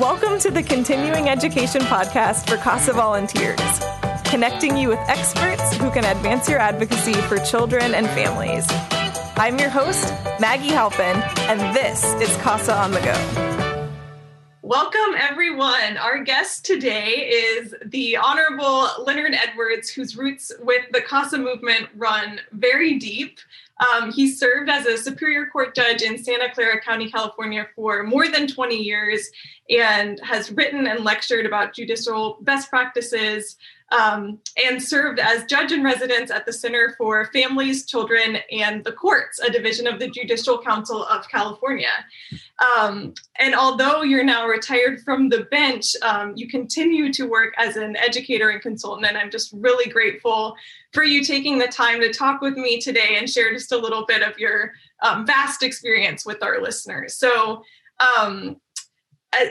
Welcome to the Continuing Education Podcast for CASA volunteers, connecting you with experts who can advance your advocacy for children and families. I'm your host, Maggie Halpin, and this is CASA on the Go. Welcome, everyone. Our guest today is the Honorable Leonard Edwards, whose roots with the CASA movement run very deep. Um, he served as a Superior Court judge in Santa Clara County, California for more than 20 years and has written and lectured about judicial best practices um, and served as judge in residence at the Center for Families, Children, and the Courts, a division of the Judicial Council of California. Um, and although you're now retired from the bench, um, you continue to work as an educator and consultant. And I'm just really grateful for you taking the time to talk with me today and share just a little bit of your um, vast experience with our listeners. So, um,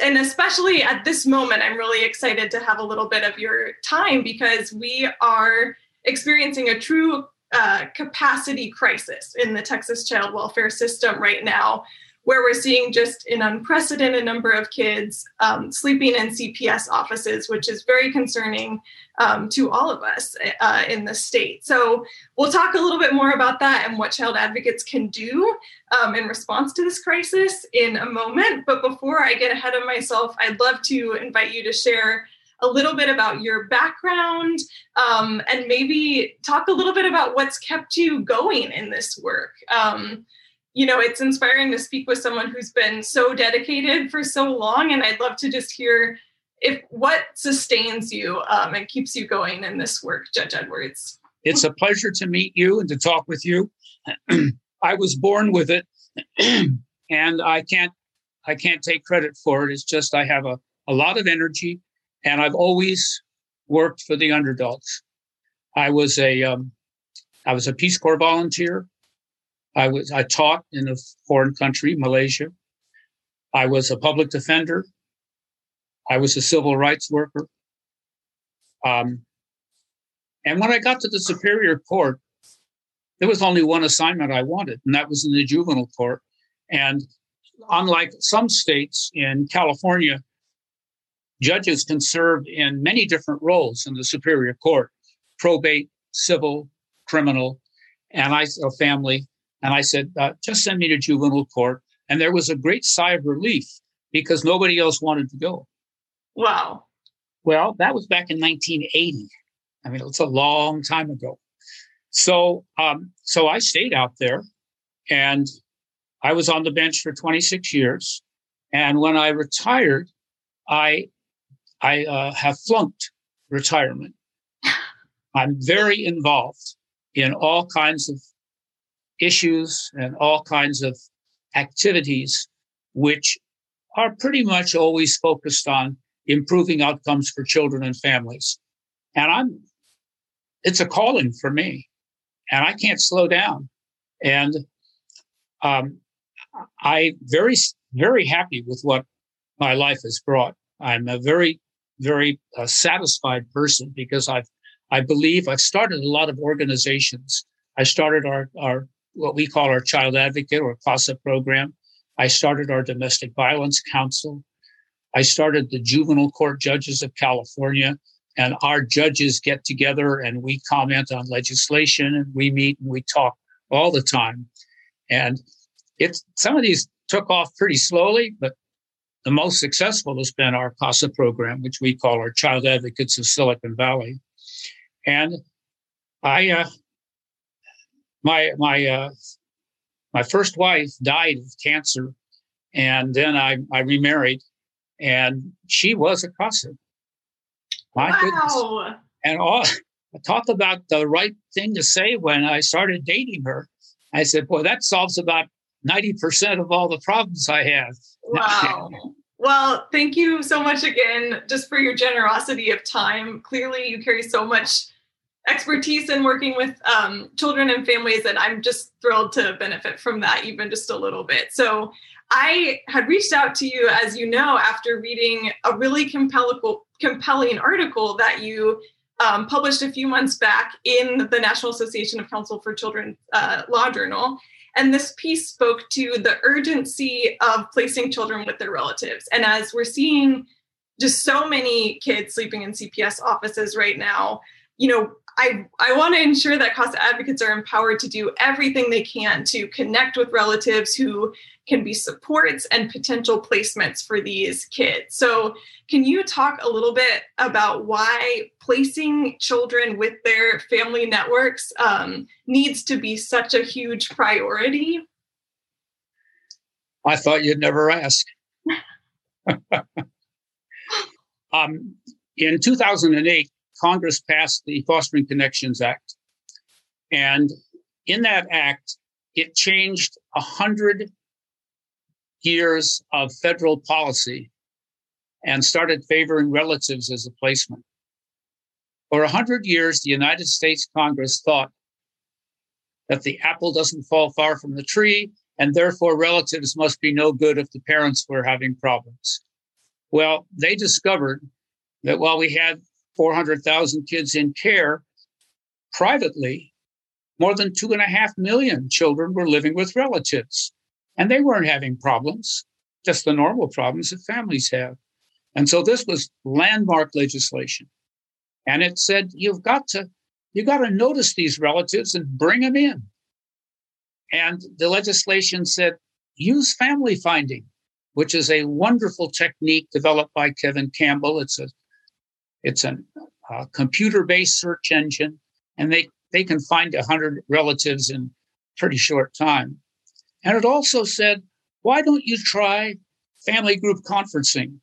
and especially at this moment, I'm really excited to have a little bit of your time because we are experiencing a true uh, capacity crisis in the Texas child welfare system right now where we're seeing just an unprecedented number of kids um, sleeping in CPS offices, which is very concerning um, to all of us uh, in the state. So, we'll talk a little bit more about that and what child advocates can do um, in response to this crisis in a moment. But before I get ahead of myself, I'd love to invite you to share a little bit about your background um, and maybe talk a little bit about what's kept you going in this work. Um, you know, it's inspiring to speak with someone who's been so dedicated for so long. And I'd love to just hear if what sustains you um, and keeps you going in this work, Judge Edwards. It's a pleasure to meet you and to talk with you. I was born with it, and I can't I can't take credit for it. It's just I have a, a lot of energy, and I've always worked for the underdogs. I was a um, I was a Peace Corps volunteer. I was I taught in a foreign country, Malaysia. I was a public defender. I was a civil rights worker. Um, and when I got to the Superior Court, there was only one assignment I wanted, and that was in the juvenile court. And unlike some states in California, judges can serve in many different roles in the Superior Court probate, civil, criminal, and I, a family. And I said, uh, just send me to juvenile court. And there was a great sigh of relief because nobody else wanted to go. Wow. Well, that was back in 1980. I mean, it's a long time ago. So, um, so I stayed out there, and I was on the bench for 26 years. And when I retired, I I uh, have flunked retirement. I'm very involved in all kinds of issues and all kinds of activities, which are pretty much always focused on improving outcomes for children and families. And I'm, it's a calling for me, and I can't slow down. And um, I'm very, very happy with what my life has brought. I'm a very, very uh, satisfied person because I've, I believe I've started a lot of organizations. I started our, our what we call our child advocate or CASA program. I started our domestic violence council. I started the juvenile court judges of California, and our judges get together and we comment on legislation and we meet and we talk all the time. And it's some of these took off pretty slowly, but the most successful has been our CASA program, which we call our Child Advocates of Silicon Valley. And I, uh, my my uh, my first wife died of cancer, and then I I remarried, and she was a CASA. My wow. goodness! And all talk about the right thing to say when I started dating her. I said, "Boy, that solves about ninety percent of all the problems I have." Wow. well, thank you so much again, just for your generosity of time. Clearly, you carry so much expertise in working with um, children and families, and I'm just thrilled to benefit from that even just a little bit. So I had reached out to you, as you know, after reading a really compelling, compelling article that you um, published a few months back in the National Association of Counsel for Children uh, Law Journal. And this piece spoke to the urgency of placing children with their relatives. And as we're seeing just so many kids sleeping in CPS offices right now, you know, I, I want to ensure that CASA advocates are empowered to do everything they can to connect with relatives who can be supports and potential placements for these kids. So, can you talk a little bit about why placing children with their family networks um, needs to be such a huge priority? I thought you'd never ask. um, in 2008, Congress passed the Fostering Connections Act. And in that act, it changed 100 years of federal policy and started favoring relatives as a placement. For 100 years, the United States Congress thought that the apple doesn't fall far from the tree, and therefore relatives must be no good if the parents were having problems. Well, they discovered that while we had 400,000 kids in care privately, more than two and a half million children were living with relatives. And they weren't having problems, just the normal problems that families have. And so this was landmark legislation. And it said, you've got to, you've got to notice these relatives and bring them in. And the legislation said, use family finding, which is a wonderful technique developed by Kevin Campbell. It's a it's a, a computer-based search engine, and they they can find hundred relatives in pretty short time. And it also said, why don't you try family group conferencing,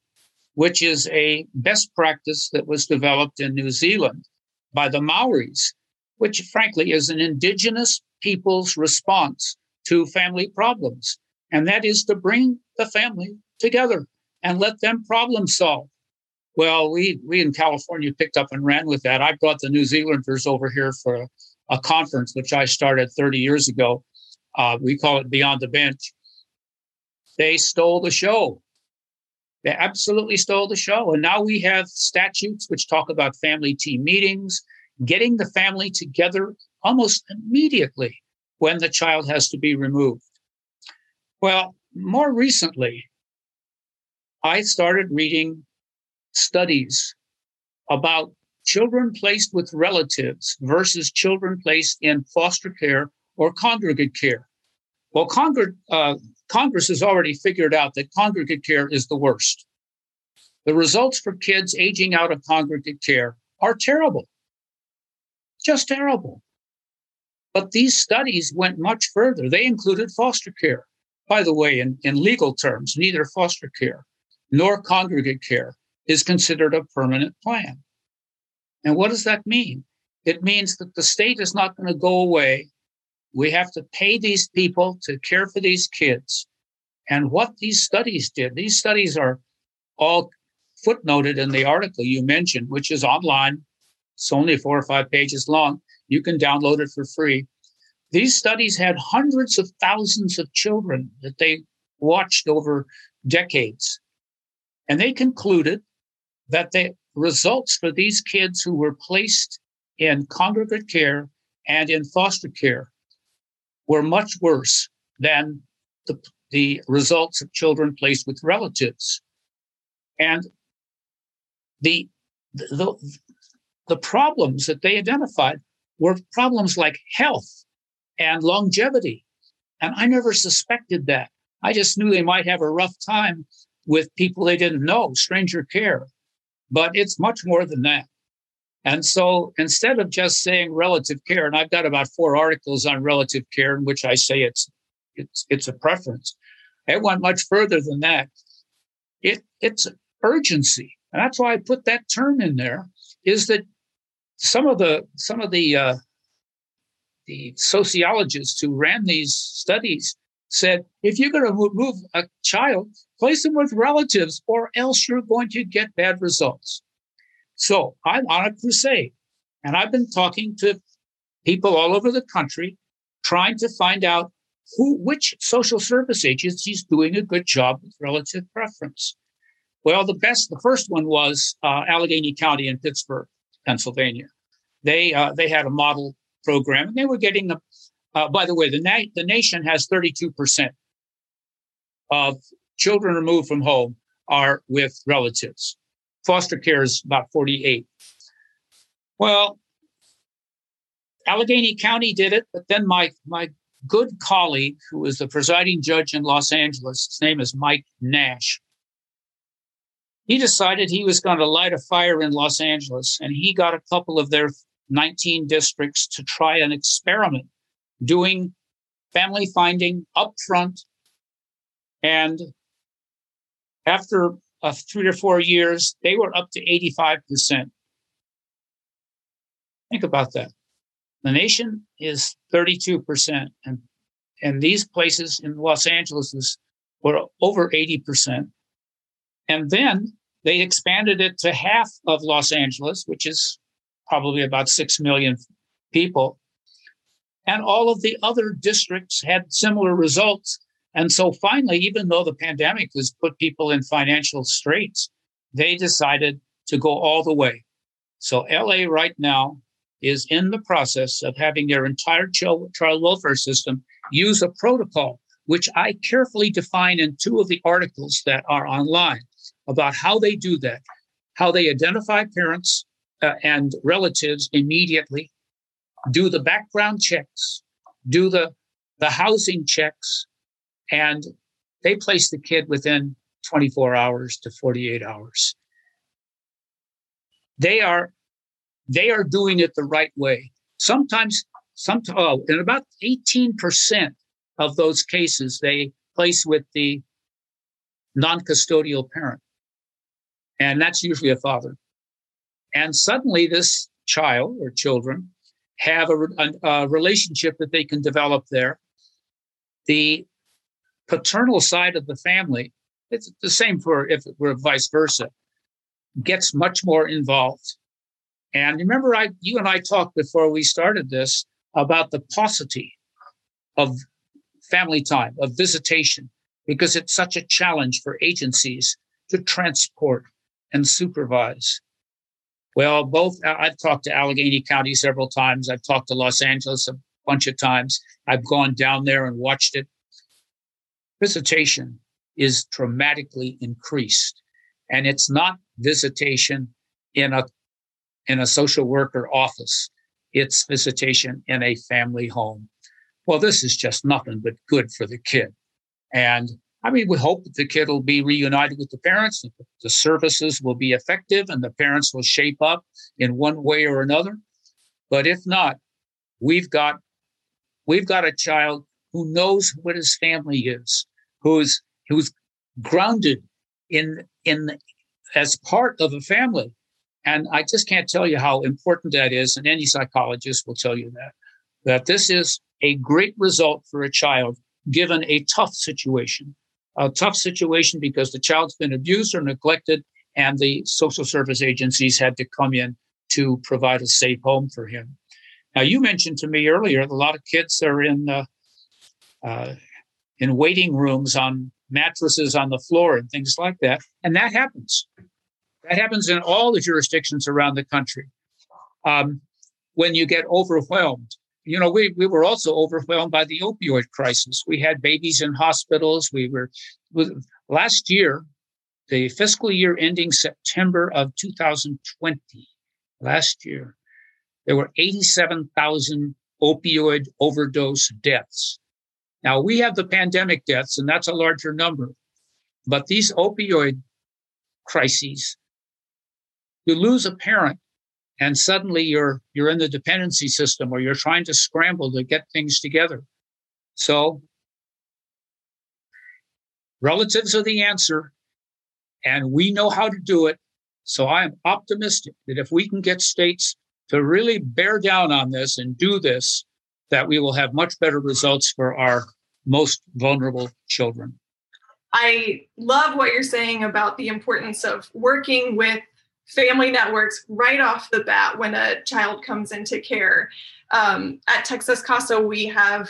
which is a best practice that was developed in New Zealand by the Maoris, which frankly is an indigenous people's response to family problems. And that is to bring the family together and let them problem solve. Well, we we in California picked up and ran with that. I brought the New Zealanders over here for a, conference, which I started 30 years ago. Uh, we call it Beyond the Bench. They stole the show. They absolutely stole the show. And now we have statutes which talk about family team meetings, getting the family together almost immediately when the child has to be removed. Well, more recently, I started reading studies about children placed with relatives versus children placed in foster care or congregate care. Well, Congre- uh, Congress has already figured out that congregate care is the worst. The results for kids aging out of congregate care are terrible, just terrible. But these studies went much further. They included foster care. By the way, in, in legal terms, neither foster care nor congregate care is considered a permanent plan. And what does that mean? It means that the state is not going to go away. We have to pay these people to care for these kids. And what these studies did, these studies are all footnoted in the article you mentioned, which is online. It's only four or five pages long. You can download it for free. These studies had hundreds of thousands of children that they watched over decades. And they concluded that the results for these kids who were placed in congregate care and in foster care were much worse than the, the results of children placed with relatives. And the, the, the problems that they identified were problems like health and longevity. And I never suspected that. I just knew they might have a rough time with people they didn't know, stranger care but it's much more than that. And so instead of just saying relative care, and I've got about four articles on relative care in which I say it's it's it's a preference. I went much further than that. It it's urgency. And that's why I put that term in there, is that some of the some of the uh, the sociologists who ran these studies said if you're going to move a child Place them with relatives, or else you're going to get bad results. So I'm on a crusade, and I've been talking to people all over the country, trying to find out who, which social service agency is doing a good job with relative preference. Well, the best, the first one was uh, Allegheny County in Pittsburgh, Pennsylvania. They uh, they had a model program, and they were getting a, Uh, by the way, the, na- the nation has 32% of children removed from home are with relatives. Foster care is about 48. Well, Allegheny County did it, but then my my good colleague, who was the presiding judge in Los Angeles, his name is Mike Nash. He decided he was going to light a fire in Los Angeles, and he got a couple of their 19 districts to try an experiment doing family finding upfront. And after uh, three or four years, they were up to 85%. Think about that. The nation is 32%, and, and these places in Los Angeles were over 80%. And then they expanded it to half of Los Angeles, which is probably about 6 million people. And all of the other districts had similar results. And so finally, even though the pandemic has put people in financial straits, they decided to go all the way. So LA right now is in the process of having their entire child, welfare system use a protocol, which I carefully define in two of the articles that are online about how they do that, how they identify parents uh, and relatives immediately, do the background checks, do the, the housing checks, and they place the kid within 24 hours to 48 hours. They are they are doing it the right way. Sometimes, some, oh, in about 18% of those cases, they place with the non custodial parent. And that's usually a father. And suddenly, this child or children have a, a, a relationship that they can develop there. The paternal side of the family, it's the same for if it were vice versa, gets much more involved. And remember, I, you and I talked before we started this about the paucity of family time, of visitation, because it's such a challenge for agencies to transport and supervise. Well, both, I've talked to Allegheny County several times. I've talked to Los Angeles a bunch of times. I've gone down there and watched it. Visitation is dramatically increased. And it's not visitation in a in a social worker office. It's visitation in a family home. Well, this is just nothing but good for the kid. And I mean, we hope the kid will be reunited with the parents, the services will be effective, and the parents will shape up in one way or another. But if not, we've got we've got a child who knows what his family is, who's who's grounded in in as part of a family, and I just can't tell you how important that is. And any psychologist will tell you that, that this is a great result for a child given a tough situation, a tough situation because the child's been abused or neglected and the social service agencies had to come in to provide a safe home for him. Now, you mentioned to me earlier, that a lot of kids are in, uh, uh, in waiting rooms on mattresses on the floor and things like that. And that happens. That happens in all the jurisdictions around the country. Um, when you get overwhelmed, you know, we, we were also overwhelmed by the opioid crisis. We had babies in hospitals. We were last year, the fiscal year ending September of 2020, last year, there were 87,000 opioid overdose deaths. Now we have the pandemic deaths, and that's a larger number. But these opioid crises you lose a parent and suddenly you're you're in the dependency system or you're trying to scramble to get things together. So relatives are the answer and we know how to do it. So i am optimistic that if we can get states to really bear down on this and do this that we will have much better results for our most vulnerable children. I love what you're saying about the importance of working with family networks right off the bat when a child comes into care. Um, at Texas CASA, we have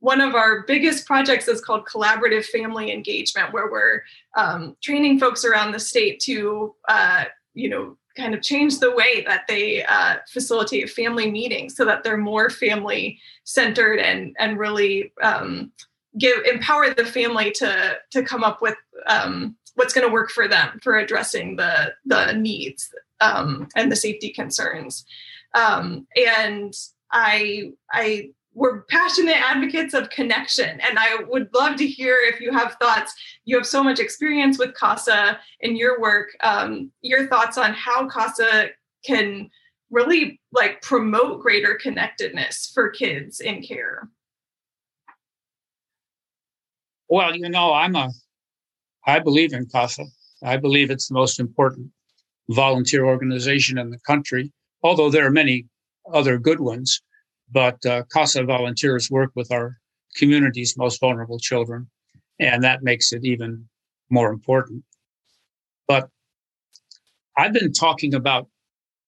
one of our biggest projects is called collaborative family engagement, where we're um, training folks around the state to, uh, you know, kind of change the way that they uh, facilitate family meetings so that they're more family centered and and really um, give empower the family to to come up with um, what's going to work for them for addressing the the needs um, and the safety concerns. Um, and I I we're passionate advocates of connection and i would love to hear if you have thoughts. You have so much experience with casa in your work. Um, your thoughts on how casa can really like promote greater connectedness for kids in care. Well you know i'm a i believe in casa i believe it's the most important volunteer organization in the country although there are many other good ones but uh, CASA volunteers work with our community's most vulnerable children, and that makes it even more important. But I've been talking about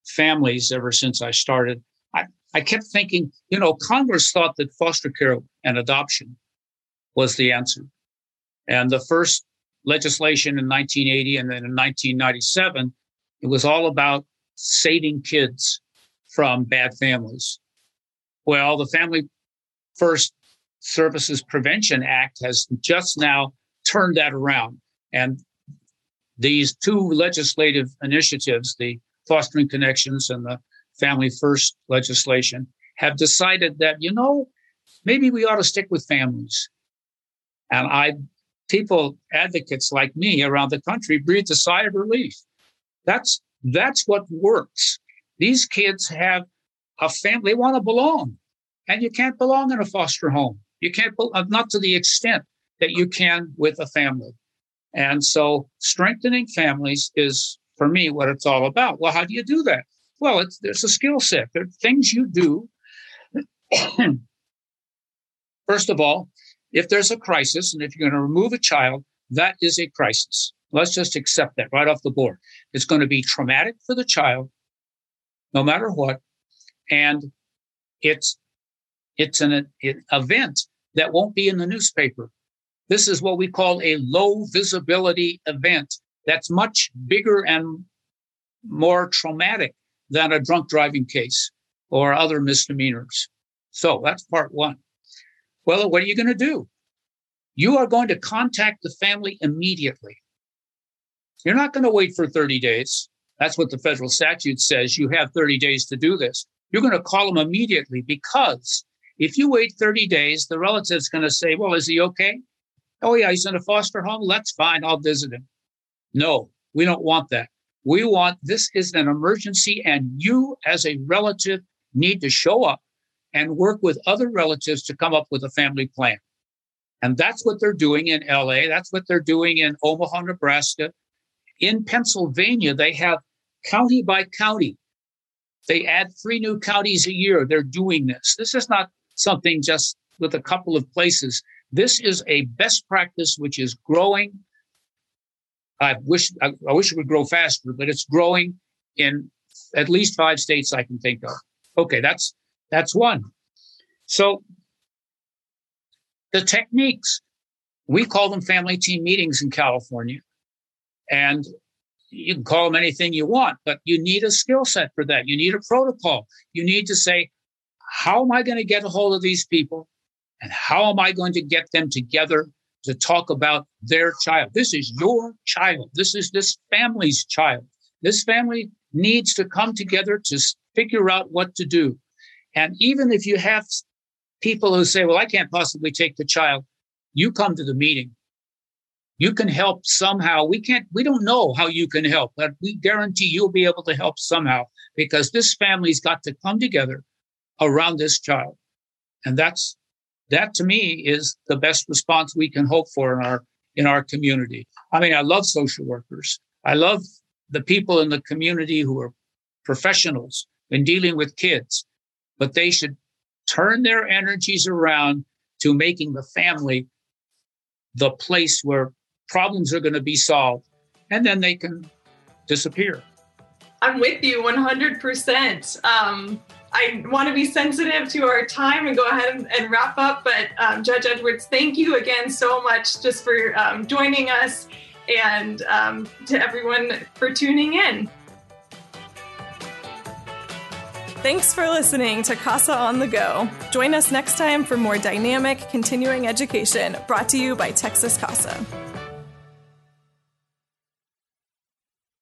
families ever since I started. I, I kept thinking, you know, Congress thought that foster care and adoption was the answer. And the first legislation in 1980 and then in 1997, it was all about saving kids from bad families. Well, the Family First Services Prevention Act has just now turned that around. And these two legislative initiatives, the Fostering Connections and the Family First legislation, have decided that, you know, maybe we ought to stick with families. And I, people, advocates like me around the country breathe a sigh of relief. That's, that's what works. These kids have a family, they want to belong. And you can't belong in a foster home. You can't, uh, not to the extent that you can with a family. And so strengthening families is, for me, what it's all about. Well, how do you do that? Well, it's, there's a skill set. There are things you do. First of all, if there's a crisis and if you're going to remove a child, that is a crisis. Let's just accept that right off the board. It's going to be traumatic for the child, no matter what. And it's it's an, an event that won't be in the newspaper. This is what we call a low visibility event that's much bigger and more traumatic than a drunk driving case or other misdemeanors. So that's part one. Well, what are you going to do? You are going to contact the family immediately. You're not going to wait for 30 days. That's what the federal statute says. You have 30 days to do this. You're going to call them immediately because if you wait 30 days, the relative's going to say, Well, is he okay? Oh, yeah, he's in a foster home. That's fine. I'll visit him. No, we don't want that. We want this is an emergency, and you, as a relative, need to show up and work with other relatives to come up with a family plan. And that's what they're doing in LA. That's what they're doing in Omaha, Nebraska. In Pennsylvania, they have county by county. They add three new counties a year. They're doing this. This is not something just with a couple of places. This is a best practice which is growing. I wish I, I wish it would grow faster, but it's growing in at least five states I can think of. Okay, that's that's one. So the techniques, we call them family team meetings in California. And you can call them anything you want, but you need a skill set for that. You need a protocol. You need to say, how am I going to get a hold of these people? And how am I going to get them together to talk about their child? This is your child. This is this family's child. This family needs to come together to figure out what to do. And even if you have people who say, well, I can't possibly take the child, you come to the meeting. You can help somehow. We can't, we don't know how you can help, but we guarantee you'll be able to help somehow because this family's got to come together around this child. And that's, that to me is the best response we can hope for in our, in our community. I mean, I love social workers. I love the people in the community who are professionals in dealing with kids, but they should turn their energies around to making the family the place where problems are going to be solved and then they can disappear. I'm with you 100%. Um, I want to be sensitive to our time and go ahead and, and wrap up. But um, Judge Edwards, thank you again so much just for um, joining us and um, to everyone for tuning in. Thanks for listening to CASA on the Go. Join us next time for more dynamic continuing education brought to you by Texas CASA.